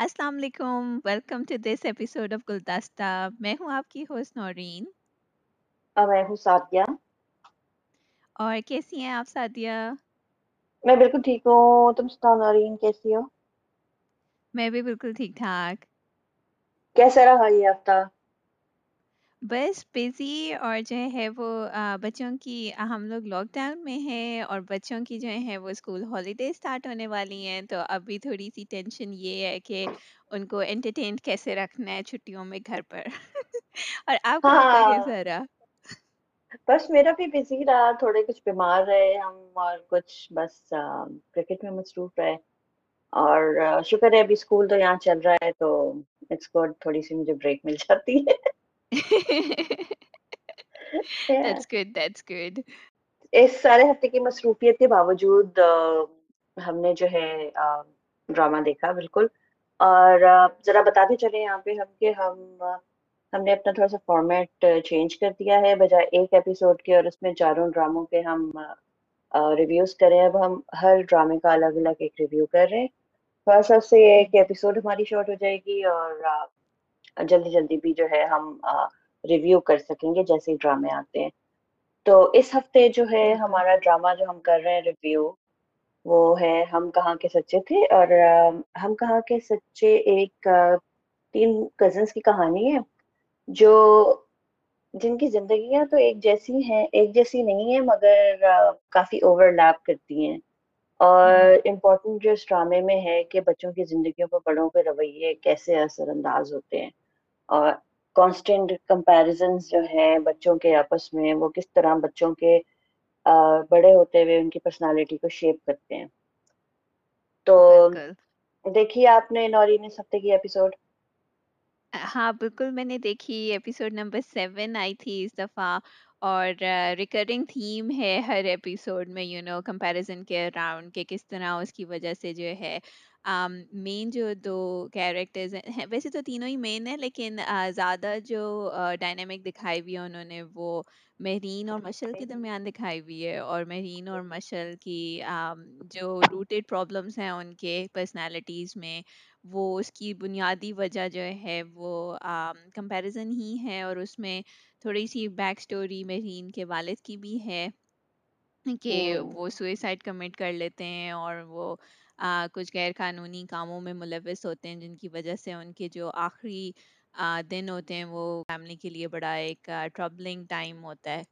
السلام علیکم welcome to this episode of گلدستہ میں ہوں آپ کی ہوسٹ نورین۔ میں ہوں سادیا اور کیسی ہیں آپ سادیا میں بالکل ٹھیک ہوں۔ تم سناؤ نورین کیسی ہو؟ میں بھی بالکل ٹھیک ٹھاک۔ کیسا رہا یہ ہفتہ؟ بس بزی اور جو ہے وہ بچوں کی ہم لوگ لاک ڈاؤن میں ہیں اور بچوں کی جو ہے وہ اسکول ہالیڈے اسٹارٹ ہونے والی ہیں۔ تو ابھی تھوڑی سی ٹینشن یہ ہے کہ ان کو انٹرٹین کیسے رکھنا ہے چھٹیوں میں گھر پر؟ اور آپ کا ہفتہ ہاں۔ کیسا رہا بس میرا بھی بزی رہا تھوڑے کچھ بیمار رہے ہم اور کچھ بس کرکٹ میں مصروف رہے۔ اور شکر ہے ابھی اسکول تو یہاں چل رہا ہے تو اٹس گڈ تھوڑی سی مجھے بریک مل جاتی ہے۔ اس سارے ہفتے کی مصروفیت کے باوجود ہم نے جو ہے ڈرامہ دیکھا، بالکل۔ اور ذرا بتاتے چلے یہاں پہ ہم کہ ہم ہم نے اپنا تھوڑا سا فارمیٹ چینج کر دیا ہے، بجائے ایک ایپیسوڈ کے اور اس میں چاروں ڈراموں کے ہم ریویوز کریں۔ اب ہم ہر ڈرامے کا الگ الگ ایک ریویو کر رہے ہیں۔ تھوڑا سا سے ایک ایپیسوڈ ہماری شارٹ ہو جائے گی اور جلدی جلدی بھی جو ہے ہم ریویو کر سکیں گے جیسے ڈرامے آتے ہیں۔ تو اس ہفتے جو ہے ہمارا ڈرامہ جو ہم کر رہے ہیں ریویو وہ ہے ہم کہاں کے سچے تھے اور ہم کہاں کے سچے ایک تین کزنس کی کہانی ہے جو جن کی زندگیاں تو ایک جیسی ہیں ایک جیسی نہیں ہے مگر کافی اوور لیپ کرتی ہیں۔ اور امپورٹنٹ جو اس ڈرامے میں ہے کہ بچوں کی زندگیوں پر بڑوں کے رویے کیسے اثر انداز ہوتے ہیں۔ اور کانسٹینٹ کمپیریزنس جو ہیں بچوں کے آپس میں وہ کس طرح بچوں کے بڑے ہوتے ہوئے ان کی پرسنالٹی کو شیپ کرتے ہیں۔ تو دیکھیے آپ نے نورین اس ہفتے کی ایپیسوڈ ہاں بالکل میں نے دیکھی۔ ایپیسوڈ نمبر سیون آئی تھی اس دفعہ اور ریکرنگ تھیم ہے ہر ایپیسوڈ میں یو نو کمپیریزن کے اراؤنڈ کہ کس طرح اس کی وجہ سے جو ہے مین جو دو کیریکٹرز ہیں ویسے تو تینوں ہی مین ہیں لیکن زیادہ جو ڈائنامک دکھائی ہوئی ہے انہوں نے وہ مہرین اور مشل کے درمیان دکھائی ہوئی ہے اور مہرین اور مشل کی جو روٹیڈ پرابلمس ہیں ان کے پرسنالٹیز میں وہ اس کی بنیادی وجہ جو ہے وہ کمپیریزن ہی ہے اور اس میں تھوڑی سی بیک اسٹوری مہرین کے والد کی بھی ہے کہ وہ سوئسائڈ کمٹ کر لیتے ہیں اور وہ کچھ غیر قانونی کاموں میں ملوث ہوتے ہیں جن کی وجہ سے ان کے جو آخری دن ہوتے ہیں وہ فیملی کے لیے بڑا ایک ٹربلنگ ٹائم ہوتا ہے۔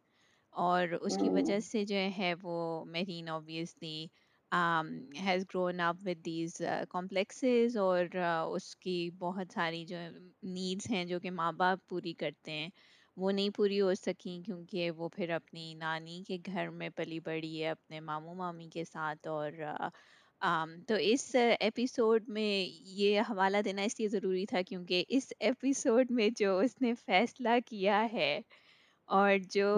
اور اس کی وجہ سے جو ہے وہ Mehreen obviously has grown up with these complexes اور اس کی بہت ساری جو نیڈس ہیں جو کہ ماں باپ پوری کرتے ہیں وہ نہیں پوری ہو سکیں کیونکہ وہ پھر اپنی نانی کے گھر میں پلی بڑھی ہے اپنے ماموں مامی کے ساتھ اور تو اس ایپیسوڈ میں یہ حوالہ دینا اس لیے ضروری تھا کیونکہ اس ایپیسوڈ میں جو اس نے فیصلہ کیا ہے اور جو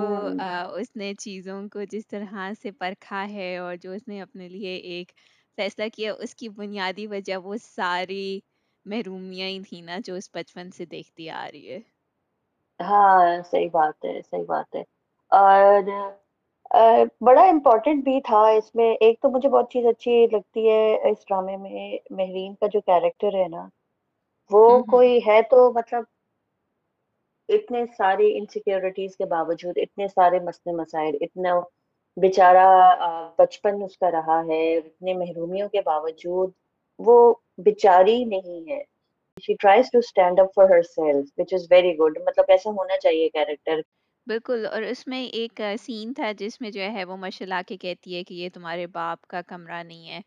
اس نے چیزوں کو جس طرح سے پرکھا ہے اور جو اس نے اپنے لیے ایک فیصلہ کیا اس کی بنیادی وجہ وہ ساری محرومیاں ہی تھیں نا جو اس بچپن سے دیکھتی آ رہی ہے۔ ہاں صحیح بات ہے صحیح بات ہے۔ اور بڑا امپورٹنٹ بھی تھا اس میں۔ ایک تو مجھے بہت چیز اچھی لگتی ہے اس ڈرامے میں مہرین کا جو کیریکٹر ہے نا وہ کوئی ہے تو مطلب اتنے ساری انسیکیورٹیز کے باوجود اتنے سارے مسئلے مسائل اتنا بیچارہ بچپن اس کا رہا ہے اتنے محرومیوں کے باوجود وہ بیچاری نہیں ہے۔ She tries to stand up for herself which is very good مطلب ایسا ہونا چاہیے کیریکٹر بالکل اور اس میں ایک سین تھا جس میں جو ہے وہ آ کے کہتی ہے کہ یہ تمہارے باپ کا کمرہ نہیں ہے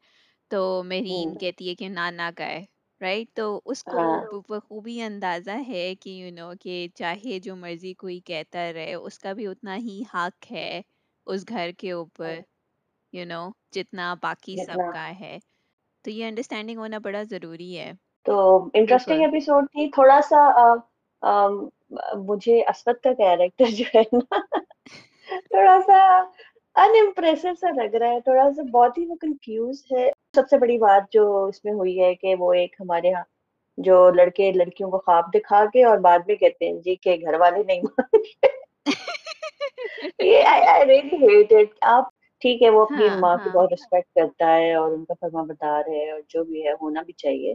تو مہرین کہتی ہے کہ نانا کا ہے رائٹ تو اس کو بخوبی اندازہ ہے کہ یو نو کہ چاہے جو مرضی کوئی کہتا رہے اس کا بھی اتنا ہی حق ہے اس گھر کے اوپر یو نو جتنا باقی سب کا ہے۔ تو یہ انڈرسٹینڈنگ ہونا بڑا ضروری ہے۔ تو انٹرسٹنگ ایپیسوڈ تھی تھوڑا سا مجھے اسود کا کیریکٹر جو ہے نا تھوڑا سا انمپریسو سا لگ رہا ہے تھوڑا سا بہت ہی وہ کنفیوز ہے۔ سب سے بڑی بات جو اس میں ہوئی ہے کہ وہ ایک ہمارے یہاں جو لڑکے لڑکیوں کو خواب دکھا کے اور بعد میں کہتے ہیں جی کہ گھر والے نہیں مانگے آپ ٹھیک ہے وہ اپنی ماں کی بہت ریسپیکٹ کرتا ہے اور ان کا فرما بردار ہے اور جو بھی ہے ہونا بھی چاہیے۔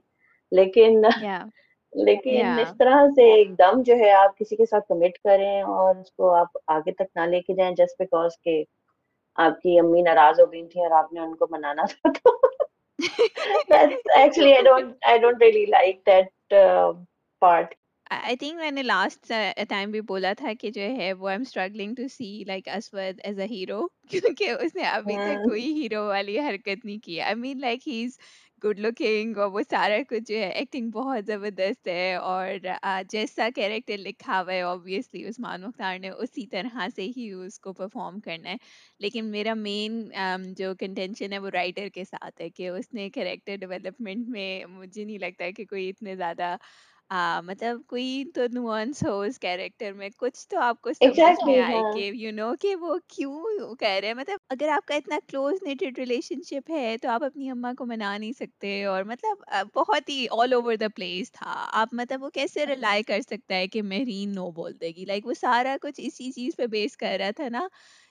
لیکن اس طرح سے ایک دم جو ہے آپ کسی کے ساتھ کمٹ کریں اور اس کو آپ آگے تک نہ لے کے جائیں جسٹ بیکاز کہ آپ کی امی ناراض ہو گئی تھیں اور آپ نے ان کو منانا تھا تو ہیرو کیونکہ اس نے ابھی تک کوئی ہیرو والی حرکت نہیں کی I mean like he is good looking اور وہ سارا کچھ جو ہے ایکٹنگ بہت زبردست ہے اور جیسا کیریکٹر لکھا ہوا ہے اوبویسلی عثمان مختار نے اسی طرح سے ہی اس کو پرفارم کرنا ہے۔ لیکن میرا مین جو کنٹینشن ہے وہ رائٹر کے ساتھ ہے کہ اس نے کیریکٹر ڈیولپمنٹ میں مجھے نہیں لگتا ہے کہ کوئی اتنے زیادہ مطلب کوئی تو نوانس ہو اس کیریکٹر میں کچھ تو آپ کو سمجھ میں آئے ہاں۔ کہ یو نو کہ وہ کیوں کہہ رہے ہیں۔ مطلب اگر آپ کا اتنا کلوز نیٹڈ ریلیشن شپ ہے تو آپ اپنی اما کو منا نہیں سکتے اور مطلب بہت ہی آل اوور دا پلیس تھا۔ آپ مطلب وہ کیسے ہاں۔ ریلائی کر سکتا ہے کہ مہرین نو بول دے گی؟ لائک وہ سارا کچھ اسی چیز پہ بیس کر رہا تھا نا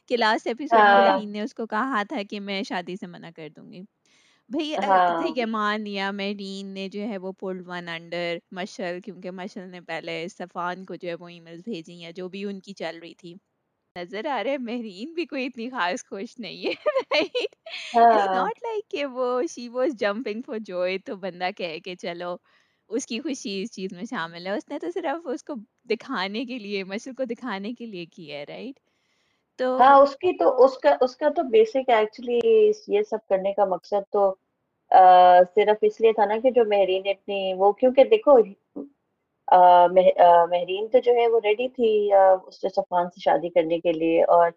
کہ لاسٹ ایپیسوڈ میں ہاں۔ مہرین نے اس کو کہا تھا کہ میں شادی سے منع کر دوں گی۔ بھئی ہاں۔ ٹھیک ہے مان لیا میرین نے جو ہے وہ پُلڈ ون انڈر مشل کیونکہ مشل نے پہلے صفان کو جو ہے وہ ای میل بھیجی یا جو بھی ان کی چل رہی تھی۔ نظر آ رہا ہے مہرین بھی کوئی اتنی خاص خوش نہیں ہے ناٹ ہاں۔ لائک کہ وہ she was jumping for joy تو بندہ کہے کہ چلو اس کی خوشی اس چیز میں شامل ہے۔ اس نے تو صرف اس کو دکھانے کے لیے مشل کو دکھانے کے لیے کیا ہے رائٹ؟ تو ہاں اس کی تو، اس کا اس کا تو بیسک ایکچولی یہ سب کرنے کا مقصد تو صرف اس لیے تھا نا کہ جو مہرین اتنی، وہ کیونکہ دیکھو مہرین تو جو ہے وہ ریڈی تھی اس صفان سے شادی کرنے کے لیے اور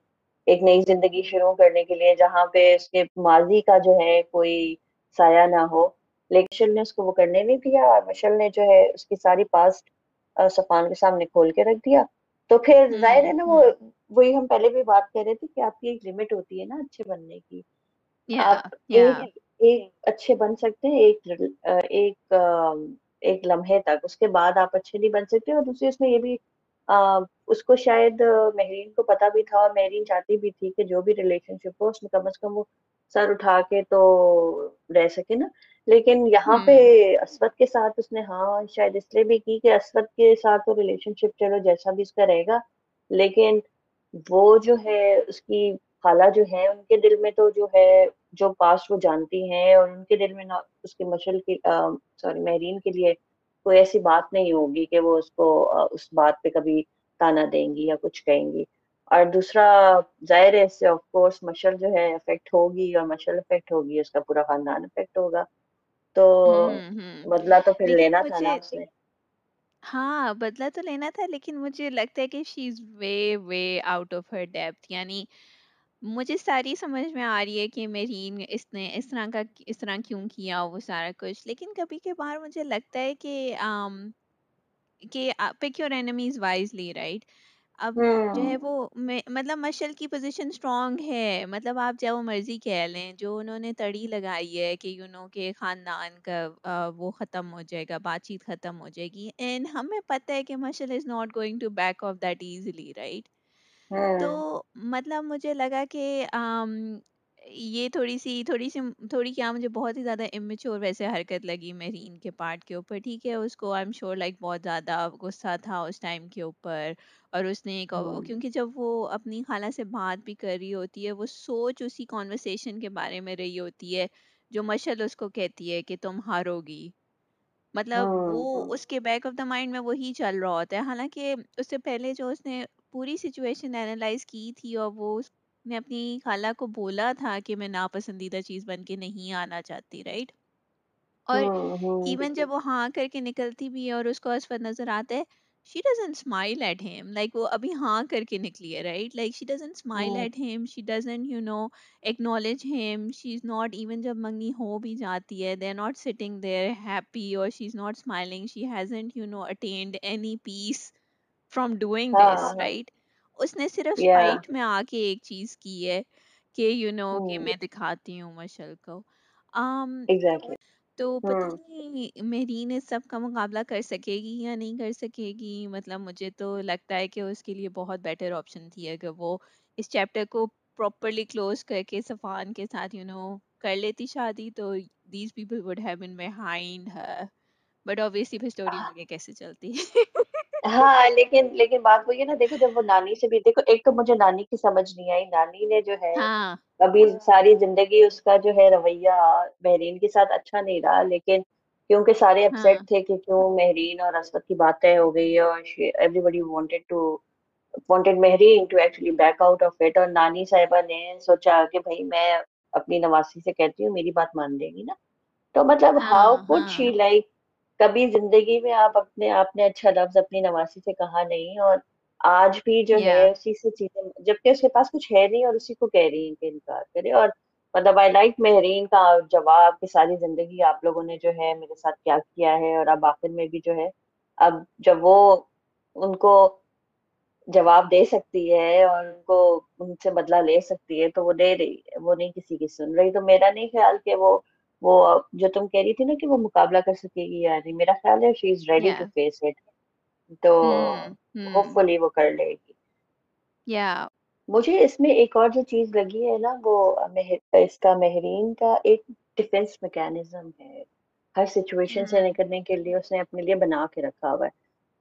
ایک نئی زندگی شروع کرنے کے لیے جہاں پہ اس کے ماضی کا جو ہے کوئی سایہ نہ ہو، لیکن مشل نے اس کو وہ کرنے نہیں دیا اور مشل نے جو ہے اس کی ساری پاسٹ صفان کے سامنے کھول کے رکھ دیا۔ تو پھر ظاہر ہے نا وہ وہی ہم پہلے بھی بات کر رہے تھے کہ آپ کی ایک لمٹ ہوتی ہے نا اچھے بننے کی۔ آپ ایک اچھے بن سکتے ہیں ایک ایک ایک لمحے تک۔ اس کے بعد آپ اچھے نہیں بن سکتے اور دوسری اس میں یہ بھی اس کو شاید مہرین کو پتا بھی تھا اور مہرین چاہتی بھی تھی کہ جو بھی ریلیشن شپ ہو اس میں کم از کم وہ سر اٹھا کے تو رہ سکے نا۔ لیکن یہاں پہ اسود کے ساتھ اس نے ہاں شاید اس لیے بھی کی کہ اسود کے ساتھ تو ریلیشن شپ چلو جیسا بھی اس کا رہے گا۔ لیکن وہ جو ہے اس کی خالہ جو ہے ان کے دل میں تو جو ہے جو پاسٹ وہ جانتی ہیں اور ان کے دل میں اس کے مشل کی سوری مہرین کے لیے کوئی ایسی بات نہیں ہوگی کہ وہ اس کو اس بات پہ کبھی تانا دیں گی یا کچھ کہیں گی۔ اور دوسرا ظاہر ہے اس سے آف کورس مشل جو ہے افیکٹ ہوگی اور مشل افیکٹ ہوگی اس کا پورا خاندان افیکٹ ہوگا۔ تو بدلا تو پھر لینا تھا نا مجھے اس نے ہاں بدلا تو لینا تھا لیکن مجھے لگتا ہے کہ she is way way out of her depth یعنی مجھے ساری سمجھ میں آ رہی ہے کہ میرین اس نے اس طرح کا اس طرح کیوں کیا وہ سارا کچھ لیکن کبھی کے بار مجھے لگتا ہے کہ کہ pick your enemies wisely right اب جو ہے ہاں۔ وہ مطلب مشل کی پوزیشن اسٹرانگ ہے مطلب آپ جب وہ مرضی کہہ لیں جو انہوں نے تڑی لگائی ہے کہ یو نو کہ خاندان کا وہ ختم ہو جائے گا بات چیت ختم ہو جائے گی اینڈ ہمیں پتہ ہے کہ Mishal is not going to back off that easily right تو ہاں۔ مطلب مجھے لگا کہ یہ تھوڑی سی تھوڑی سی تھوڑی کیا مجھے بہت ہی زیادہ امیچور ویسے حرکت لگی میری ان کے پارٹ کے اوپر ٹھیک ہے؟ اس کو آئی ایم شیور لائک بہت زیادہ غصہ تھا اس ٹائم کے اوپر اور اس نے ایک- ہاں۔ کیونکہ جب وہ اپنی خالہ سے بات بھی کر رہی ہوتی ہے وہ سوچ اسی کانورسیشن کے بارے میں رہی ہوتی ہے جو مشل اس کو کہتی ہے کہ تم ہارو گی مطلب وہ ہاں۔ اس کے بیک آف دا مائنڈ میں وہی چل رہا ہوتا ہے۔ حالانکہ اس سے پہلے جو اس نے پوری سچویشن انالائز کی تھی اور وہ اس میں اپنی خالہ کو بولا تھا کہ میں ناپسندیدہ چیز بن کے نہیں آنا چاہتی رائٹ اور ایون جب وہ ہاں کر کے نکلتی بھی ہے اور اس کو اسود نظر آتا ہے she doesn't smile at him like وہ ابھی ہاں کر کے نکلی ہے right like she doesn't smile at him she doesn't you know acknowledge him she is not even جب منگنی ہو بھی جاتی ہے they are not sitting there happy اور she is not smiling she hasn't you know attend any peace from doing this right اس نے صرف fight میں آ کے ایک چیز کی ہے کہ یو نو کہ hmm. میں دکھاتی ہوں مشل کو۔ تو پتہ hmm. نہیں مہرین اس سب کا مقابلہ کر سکے گی یا نہیں کر سکے گی؟ مطلب مجھے تو لگتا ہے کہ اس کے لیے بہت بیٹر آپشن تھی اگر وہ اس چیپٹر کو پراپرلی کلوز کر کے صفان کے ساتھ یو نو کر لیتی شادی تو these people would have been behind her but obviously پھر اسٹوری ah. آگے کیسے چلتی؟ ہے ہاں لیکن لیکن بات وہی ہے نا دیکھو جب وہ نانی سے بھی دیکھو ایک تو مجھے نانی کی سمجھ نہیں آئی۔ نانی نے جو ہے ہاں۔ ابھی ساری زندگی اس کا جو ہے رویہ مہرین کے ساتھ اچھا نہیں رہا لیکن کیونکہ سارے ہاں۔ اپسیٹ تھے کہ کیوں مہرین اور اسود کی بات طے ہو گئی ہے اور everybody wanted to wanted Mehreen to actually back out of it اور نانی صاحبہ نے سوچا کہ بھائی میں اپنی نواسی سے کہتی ہوں میری بات مان لے گی نا۔ تو مطلب ہاؤ ہاں کڈ ہاں۔ شی لائک کبھی زندگی میں آپ اپنے آپ نے اچھا لفظ اپنی نواسی سے کہا نہیں اور آج بھی جو ہے اسی سے چیزیں جبکہ اس کے پاس کچھ ہے نہیں اور اسی کو کہہ رہی ہیں کہ انکار کرے اور مطلب آئی لائک مہرین کا جواب کہ ساری زندگی آپ لوگوں نے جو ہے میرے ساتھ کیا کیا ہے اور اب آخر میں بھی جو ہے اب جب وہ ان کو جواب دے سکتی ہے اور ان کو ان سے بدلہ لے سکتی ہے تو وہ دے رہی ہے وہ نہیں کسی کی سن رہی۔ تو میرا نہیں خیال کہ وہ وہ جو تم کہہ رہی تھی نا کہ وہ مقابلہ کر سکے گی یا نہیں میرا خیال ہے she is ready to face it تو ہوپ ہوں فلی وہ کر لے گی۔ یا مجھے اس میں ایک اور جو چیز لگی ہے نا وہ اس کا مہرین کا ایک ڈیفینس میکینزم ہے۔ ہر سچویشن سے ہوں نکلنے کے لیے اس نے اپنے لیے بنا کے رکھا ہوا ہے۔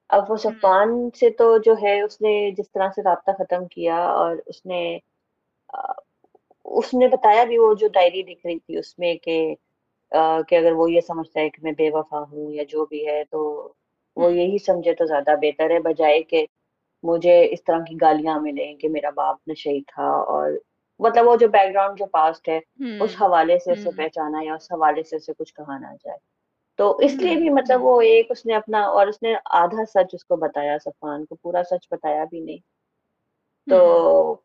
اب وہ صفان سے تو جو ہے اس نے جس طرح سے رابطہ ختم کیا اور اس نے اس نے بتایا بھی وہ جو ڈائری لکھ رہی تھی اس میں کہ کہ اگر وہ یہ سمجھتا ہے کہ میں بے وفا ہوں یا جو بھی ہے تو وہ یہی سمجھے تو زیادہ بہتر ہے بجائے کہ مجھے اس طرح کی گالیاں ملیں کہ میرا باپ نشئی تھا اور مطلب وہ جو بیک گراؤنڈ جو پاسٹ ہے اس حوالے سے اسے پہچانا یا اس حوالے سے اسے کچھ کہا نہ جائے۔ تو اس لیے بھی مطلب وہ ایک اس نے اپنا اور اس نے آدھا سچ اس کو بتایا صفان کو پورا سچ بتایا بھی نہیں۔ تو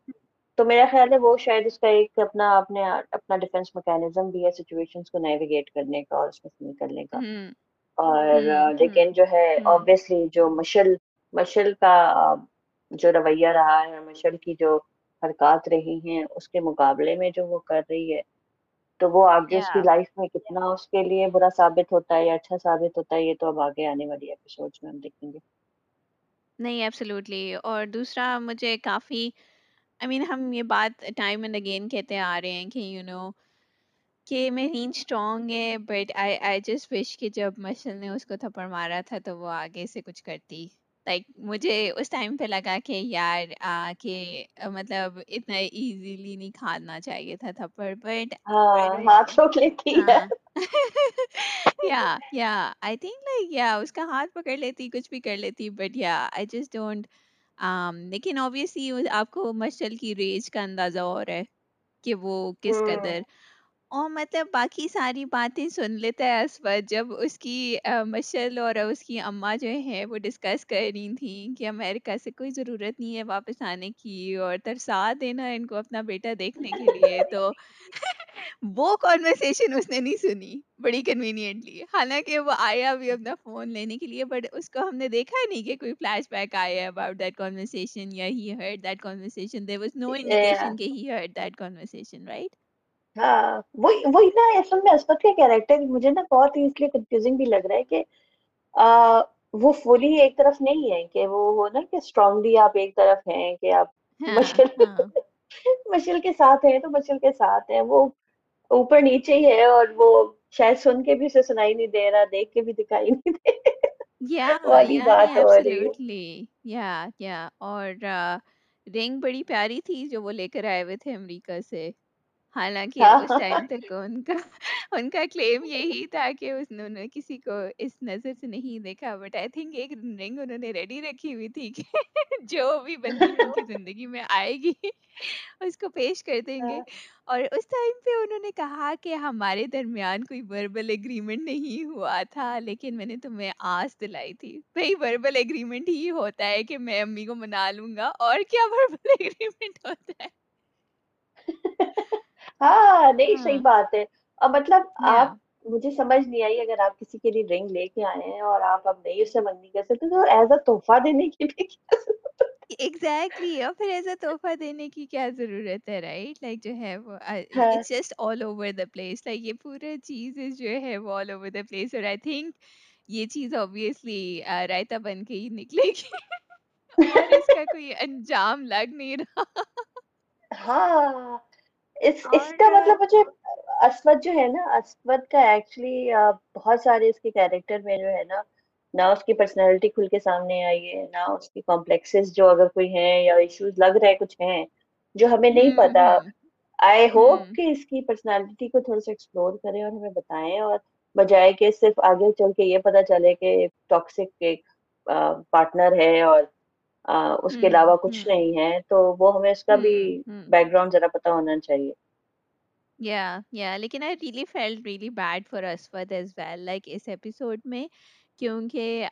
تو میرا خیال ہے وہ شاید اس کا ایک اپنا اپنے اپنا ڈیفینس میکینزم بھی ہے سچویشنس کو نیویگیٹ کرنے کا اور اس میں نکلنے کا۔ اور لیکن جو ہے obviously جو مشل مشل کا جو رویہ رہا ہے مشل کی جو حرکات رہی ہیں اس کے مقابلے میں جو وہ کر رہی ہے تو وہ آگے اس کی لائف میں کتنا اس کے لیے برا ثابت ہوتا ہے یا اچھا ثابت ہوتا ہے یہ تو اب آگے آنے والی ایپیسوڈز میں ہم دیکھیں گے۔ نہیں ایبسلیوٹلی اور دوسرا مجھے کافی آئی مین ہم یہ بات ٹائم اینڈ اگین کہتے آ رہے ہیں کہ یو نو کہ مہین اسٹرانگ ہے بٹ آئی آئی جسٹ وش کہ جب مشل نے اس کو تھپڑ مارا تھا تو وہ آگے سے کچھ کرتی۔ لائک مجھے اس ٹائم پہ لگا کہ یار کہ مطلب اتنا ایزیلی نہیں کھانا چاہیے تھا تھپڑ بٹ ہاں ہاتھ روک لیتی ہے ہاں۔ یا یا آئی تھنک لائک یا اس کا ہاتھ پکڑ لیتی کچھ بھی کر لیتی بٹ یا آئی جسٹ ڈونٹ لیکن اوبیسلی آپ کو مشل کی ریج کا اندازہ اور ہے کہ وہ کس ہوں قدر اور مطلب باقی ساری باتیں سن لیتا ہے اسود جب اس کی مشل اور اس کی اماں جو ہے وہ ڈسکس کر رہی تھیں کہ امیرکا سے کوئی ضرورت نہیں ہے واپس آنے کی اور ترسا دینا ان کو اپنا بیٹا دیکھنے کے لیے تو وہ کانورسیشن اس نے نہیں سنی بڑی کنوینئنٹلی حالانکہ وہ آیا بھی اپنا فون لینے کے لیے بٹ اس کو ہم نے دیکھا نہیں کہ کوئی فلیش بیک آیا اباؤٹ دیٹ کانورسیشن یا he heard that conversation there was no indication کہ he heard that conversation right ہاں وہی وہی نا اصل میں اسمت کا کیریکٹر مجھے نا بہت ہی اس لیے کنفیوزنگ بھی لگ رہا ہے کہ وہ فلی ایک طرف نہیں ہے کہ وہ ہو نا کہ اسٹرانگلی آپ ایک طرف ہیں کہ آپ ہاں مشل ہاں۔ مشل کے ساتھ ہیں تو مشل کے ساتھ ہیں وہ اوپر نیچے ہی ہے اور وہ شاید سن کے بھی اسے سنائی نہیں دے رہا دیکھ کے بھی دکھائی نہیں دے والی بات ہو رہی یا اور رنگ بڑی پیاری تھی جو وہ لے کر آئے ہوئے تھے امریکہ سے۔ حالانکہ اس ٹائم تک ان کا ان کا کلیم یہی تھا کہ انہوں نے کسی کو اس نظر سے نہیں دیکھا بٹ آئی تھنک ایک رنگ انہوں نے ریڈی رکھی ہوئی تھی کہ جو بھی بندی ان کی زندگی میں آئے گی اس کو پیش کر دیں گے اور اس ٹائم پہ انہوں نے کہا کہ ہمارے درمیان کوئی وربل اگریمنٹ نہیں ہوا تھا لیکن میں نے تمہیں آس دلائی تھی بھائی وربل اگریمنٹ ہی ہوتا ہے کہ میں امی کو منا لوں گا اور کیا وربل اگریمنٹ ہوتا ہے ہاں نہیں صحیح ہاں بات ہے۔ اور مطلب آپ مجھے سمجھ نہیں آئی اگر آپ کسی کے لیے رنگ لے کے آئے ہیں اور آپ اب نہیں اس سے منگنی کر سکتے تو ایز اے تحفہ دینے کی بھی کیا ایگزیکٹلی اور پھر تحفہ دینے کی کیا ضرورت ہے رائٹ لائک جو ہے وہ it's just all over the place like یہ پورا چیز جو ہے وہ آل اوور دا پلیس اور آئی تھنک یہ چیز آبویسلی رائتا بن کے ہی نکلے گی۔ اور اس کا کوئی انجام لگ نہیں رہا۔ ہاں۔ اس اس کا مطلب مجھے اسود جو ہے نا اسود کا ایکچولی بہت سارے اس کے کیریکٹر میں جو ہے نا نہ اس کی پرسنالٹی کھل کے سامنے آئی ہے نہ اس کی کمپلیکسز جو اگر کوئی ہیں یا ایشوز لگ رہے کچھ ہیں جو ہمیں نہیں پتا۔ آئی ہوپ کہ اس کی پرسنالٹی کو تھوڑا سا ایکسپلور کریں اور ہمیں بتائیں اور بجائے کہ صرف آگے چل کے یہ پتا چلے کہ ٹاکسک ایک پارٹنر ہے اور اس کے علاوہ کچھ نہیں ہے تو وہ ہمیں اس کا بھی بیک گراؤنڈ ذرا پتا ہونا چاہیے۔ Yeah, yeah, لیکن I really felt really bad for Aswad as well, like اس ایپیسوڈ میں کیونکہ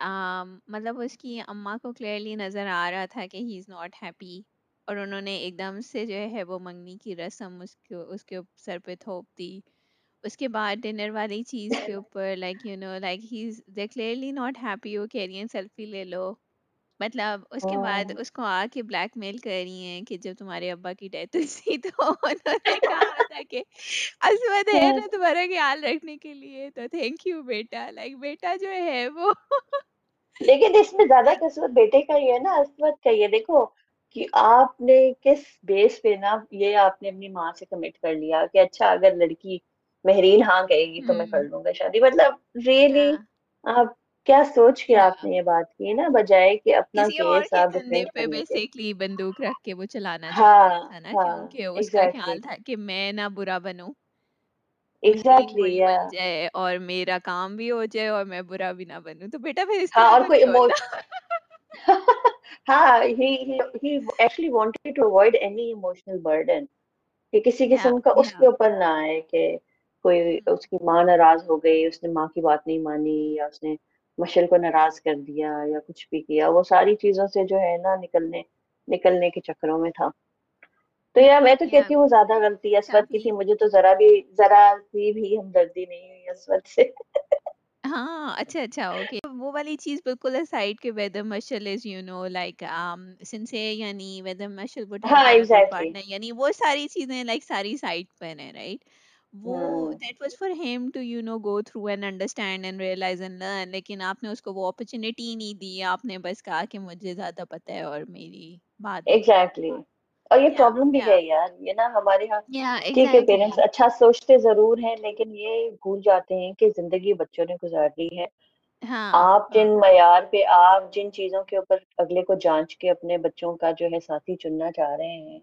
مطلب اس کی اماں کو کلیئرلی نظر آ رہا تھا کہ ہی از ناٹ ہیپی اور انہوں نے ایک دم سے جو ہے وہ منگنی کی رسم اس کو اس کے سر پہ تھوپ دی۔ اس کے بعد ڈنر والی چیز کے اوپر like you know like he is they clearly not happy ہو کہہ سیلفی لے لو۔ مطلب اس کے بعد اس کو آ کے بلیک میل کر رہی ہیں کہ جب تمہارے ابا کی ڈیتھ ہوئی تھی تو انہوں نے کہا تھا کہ عصمت ہے نا تمہارا خیال رکھنے کے لیے تو تھینک یو بیٹا لائک بیٹا جو ہے وہ لیکن اس میں زیادہ قسمت بیٹے کا ہی ہے نا عصمت کا ہی ہے۔ دیکھو کہ آپ نے کس بیس پہ نا یہ آپ نے اپنی ماں سے کمٹ کر لیا کہ اچھا اگر لڑکی مہرین ہاں کہے گی تو میں کر لوں گا شادی۔ مطلب ریئلی یا آپ کیا سوچ کے آپ نے یہ بات کی نا بجائے کہ اپنا کیس آپ ڈیفینڈ پہ بیسیکلی بندوق رکھ کے وہ چلانا ہاں چاہتا تھا نا ہاں کیونکہ اس کا خیال تھا کہ میں نہ برا بنوں۔ ایگزیکٹلی جائے اور میرا کام بھی ہو جائے اور میں برا بھی نہ بنوں۔ تو بیٹا پھر اس ہاں اور کوئی ہاں wanted to avoid any emotional burden کہ کسی قسم کا اس کے اوپر نہ آئے کہ کوئی اس کی ماں ناراض ہو گئی اس نے ماں کی بات نہیں مانی یا اس نے مشل کو ناراض کر دیا یا کچھ بھی کیا وہ ساری چیزوں سے جو ہے نا نکلنے نکلنے کے چکروں میں تھا۔ تو یا میں تو کہتی ہوں زیادہ غلطی اسود کی تھی مجھے تو ذرا بھی ذرا سی بھی ہمدردی نہیں ہوئی اسود سے۔ ہاں اچھا اچھا اوکے۔ وہ والی چیز بالکل سائڈ کے whether Mishal is you know like sense یعنی ویدر مشل وڈ ہاں ایگزیکٹلی یعنی وہ ساری چیزیں لائک ساری سائڈ پر ہیں رائٹ وہ that was for to you know go through and understand and realize and learn لیکن آپ نے اس کو وہ نہیں دی آپ نے بس کہا کہ مجھے زیادہ پتہ ہے اور میری بات ایگزیکٹلی اور یہ یا پرابلم بھی یا ہے یار یہ نا ہمارے یہاں یا ٹھیک ہے ایگزیکٹلی پیرنٹس اچھا سوچتے ضرور ہیں لیکن یہ بھول جاتے ہیں کہ زندگی بچوں نے گزارنی ہے۔ ہاں آپ ہاں۔ جن معیار پہ آپ جن چیزوں کے اوپر اگلے کو جانچ کے اپنے بچوں کا جو ہے ساتھی چننا چاہ رہے ہیں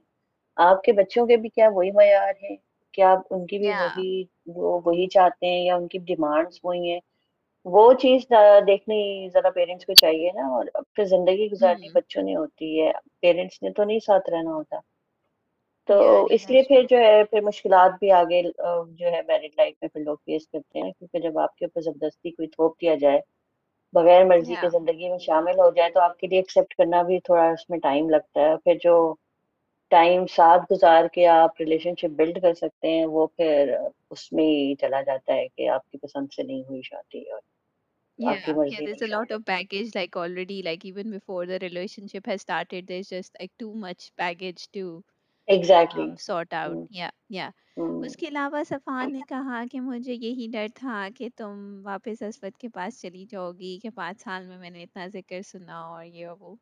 آپ کے بچوں کے بھی کیا وہی معیار ہیں؟ کیا ان کی بھی وہی وہ وہی چاہتے ہیں یا ان کی ڈیمانڈس وہی ہیں؟ وہ چیز دیکھنی ذرا پیرنٹس کو چاہیے نا اور پھر زندگی گزارنی ہوں بچوں نے ہوتی ہے پیرنٹس نے تو نہیں ساتھ رہنا ہوتا۔ تو اس لیے پھر جو ہے پھر مشکلات بھی آگے جو ہے میرڈ لائف میں پھر لوگ فیس کرتے ہیں۔ کیونکہ جب آپ کے اوپر زبردستی کوئی تھوپ دیا جائے بغیر مرضی کے زندگی میں شامل ہو جائے تو آپ کے لیے ایکسیپٹ کرنا بھی تھوڑا اس میں ٹائم لگتا ہے۔ پھر جو ٹائم ساتھ گزار کے آپ ریلیشن شپ بلڈ کر سکتے ہیں وہ پھر اس میں ہی چلا جاتا ہے کہ آپ کی پسند سے نہیں ہوئی شادی اور آپ کی Yeah, yeah, مرضی there's نہیں a lot شامل of baggage, like already, like even before the relationship has started, there's just like too much baggage to exactly um, sort out. Yeah, yeah. اس کے علاوہ صفان نے کہا کہ مجھے یہی ڈر تھا کہ تم واپس اسود کے پاس چلی جاؤ گی کہ پانچ سال میں میں نے اتنا ذکر سنا اور یہ وہ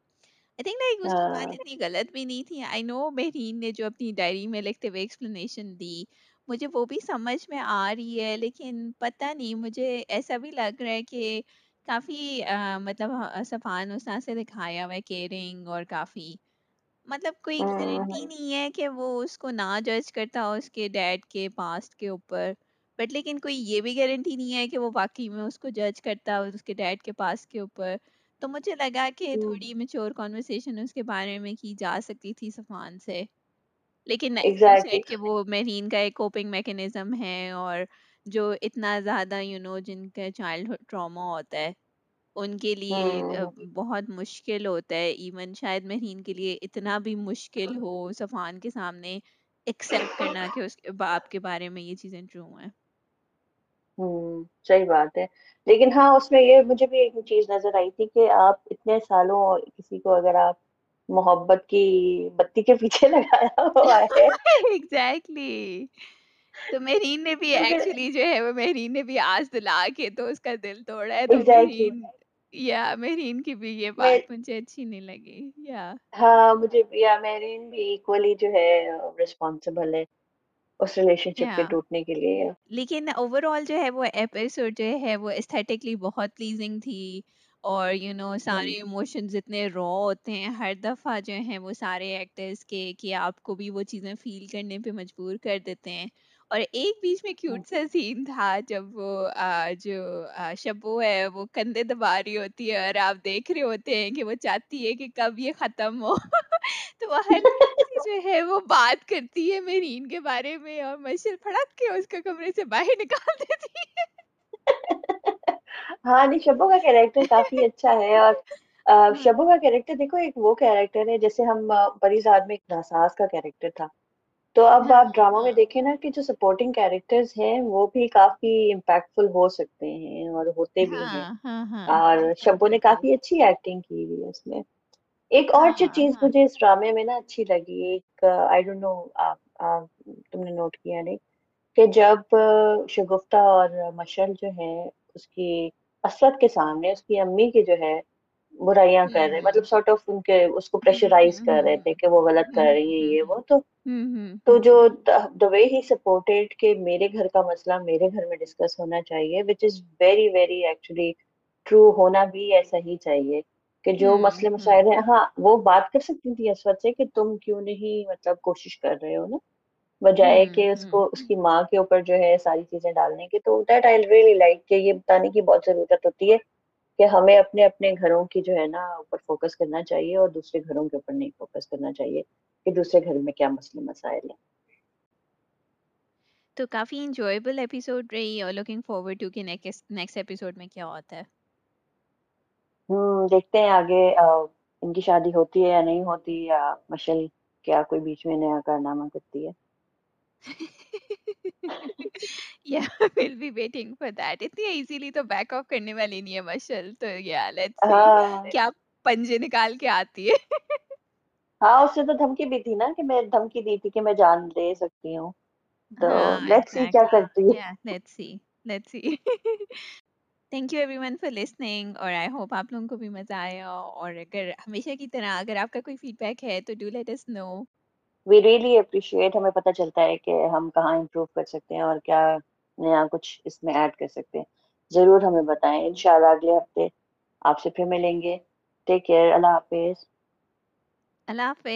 آئی تھنک لائک اس کی بات اتنی غلط بھی نہیں تھی آئی نو مہرین نے جو اپنی ڈائری میں لکھتے ہوئے ایکسپلینیشن دی مجھے وہ بھی سمجھ میں آ رہی ہے لیکن پتہ نہیں مجھے ایسا بھی لگ رہا ہے کہ کافی مطلب صفان اس سے دکھایا ہوا ہے کیئرنگ اور کافی مطلب کوئی گارنٹی نہیں ہے کہ وہ اس کو نہ جج کرتا ہو اس کے ڈیڈ کے پاسٹ کے اوپر بٹ لیکن کوئی یہ بھی گارنٹی نہیں ہے کہ وہ واقعی میں اس کو جج کرتا اس کے ڈیڈ کے پاس کے اوپر تو مجھے لگا کہ تھوڑی میچور کانورسیشن اس کے بارے میں کی جا سکتی تھی صفان سے لیکن ایگزیکٹلی کہ وہ مہرین کا ایک کوپنگ میکنزم ہے اور جو اتنا زیادہ یو نو جن کا چائلڈ ٹراما ہوتا ہے ان کے لیے بہت مشکل ہوتا ہے ایون شاید مہین کے لیے اتنا بھی مشکل ہو صفان کے سامنے ایکسپٹ کرنا کہ اس کے باپ کے بارے میں یہ چیزیں ٹرو ہیں ہوں صحیح بات ہے۔ لیکن ہاں اس میں یہ مجھے بھی ایک چیز نظر آئی تھی کہ آپ اتنے سالوں کسی کو اگر آپ محبت کی بتی کے پیچھے لگایا ہوا ہے۔ ایگزیکٹلی تو مہرین نے بھی ایکچولی جو ہے وہ مہرین نے بھی آس دلا کے تو اس کا دل توڑا ہے۔ تو مہرین یا مہرین کی بھی یہ بات مجھے اچھی نہیں لگی یا ہاں مجھے یا میرین بھی ایکولی جو ہے رسپانسبل ہے۔ اس ریلیشن شپ کے ٹوٹنے کے لیے۔ لیکن اوور آل جو ہے وہ ایپیسوڈ جو ہے وہ استھیٹکلی بہت پلیزنگ تھی اور یو نو سارے ایموشنز اتنے را ہوتے ہیں۔ ہر دفعہ جو ہیں وہ سارے ایکٹرس کے کہ آپ کو بھی وہ چیزیں فیل کرنے پہ مجبور کر دیتے ہیں۔ اور ایک بیچ میں کیوٹ سا سین تھا جب وہ جو شبو ہے وہ کندھے دبا رہی ہوتی ہے اور آپ دیکھ رہے ہوتے ہیں کہ وہ چاہتی ہے کہ کب یہ ختم ہو۔ تو وہ ہر جو ہے وہ بات کرتی ہے میرین کے بارے میں اور مشل پھڑک کے اس کو کمرے سے باہر نکال دیتی ہے۔ ہاں نہیں شبو کا کیریکٹر کافی اچھا ہے اور شبو کا کیریکٹر دیکھو ایک وہ کیریکٹر ہے جیسے ہم بڑی زاد میں ایک ناساز کا کیریکٹر تھا۔ تو اب آپ ڈرامہ میں دیکھیں نا کہ جو سپورٹنگ کیریکٹرز ہیں وہ بھی کافی امپیکٹ فل ہو سکتے ہیں اور ہوتے بھی ہیں۔ اور شبو نے کافی اچھی ایکٹنگ کی ہوئی ہے اس میں۔ ایک اور جو چیز مجھے اس ڈرامے میں نا اچھی لگی ایک آئی ڈونٹ نو تم نے نوٹ کیا نہیں کہ جب شگفتہ اور مشل جو ہے اس کی اسد کے سامنے اس کی امی کی جو ہے برائیاں کر رہے مطلب سارٹ آف ان کے اس کو پریشرائز کر رہے تھے کہ وہ غلط کر رہی ہیں یہ وہ۔ تو تو جو دا وے ہی سپورٹیڈ کہ میرے گھر کا مسئلہ میرے گھر میں ڈسکس ہونا چاہیے which is very very actually true ہونا بھی ایسا ہی چاہیے کہ جو مسئلے مسائل ہیں۔ ہاں وہ بات کر سکتی تھی اسود سے کہ تم کیوں نہیں مطلب کوشش کر رہے ہو نا؟ بجائے کہ اس کو اس کی ماں کے اوپر جو ہے ساری چیزیں ڈالنے کی تو دیٹ آئی ریلی لائک کہ یہ بتانے کی بہت ضرورت ہوتی ہے۔ کہ ہمیں اپنے اپنے گھروں کی جو ہے نا اوپر فوکس کرنا چاہیے اور دوسرے گھروں کے اوپر نہیں فوکس کرنا چاہیے کہ دوسرے گھر میں کیا مسئلے مسائل ہیں۔ تو کافی انجوائبل ایپیسوڈ رہی اور لوکنگ فارورڈ ٹو کہ نیکسٹ ایپیسوڈ میں کیا ہوتا ہے۔ ہوں دیکھتے ہیں آگے ان کی شادی ہوتی ہے یا نہیں ہوتی یا مشل کیا کوئی بیچ میں نیا کارنامہ کرتی ہے۔ یا will be waiting for that اتنی ایزیلی تو بیک آف کرنے والی نہیں ہے مشل تو یا لیٹس سی کیا پنجے نکال کے آتی ہے ہاں اس سے تو دھمکی بھی تھی نا کہ میں دھمکی دی تھی کہ میں جان دے سکتی ہوں تو لیٹس سی کیا کرتی ہے let's see let's see thank you everyone for listening اور آئی ہوپ آپ لوگوں کو بھی مزہ آیا اور اگر ہمیشہ کی طرح اگر آپ کا کوئی فیڈ بیک ہے تو do let us know we really appreciate ہمیں پتہ چلتا ہے کہ ہم کہاں امپروو کر سکتے ہیں اور کیا نیا کچھ اس میں ایڈ کر سکتے ہیں۔ ضرور ہمیں بتائیں۔ انشاءاللہ اگلے ہفتے آپ سے پھر ملیں گے۔ ٹیک کیئر اللہ حافظ۔ اللہ حافظ۔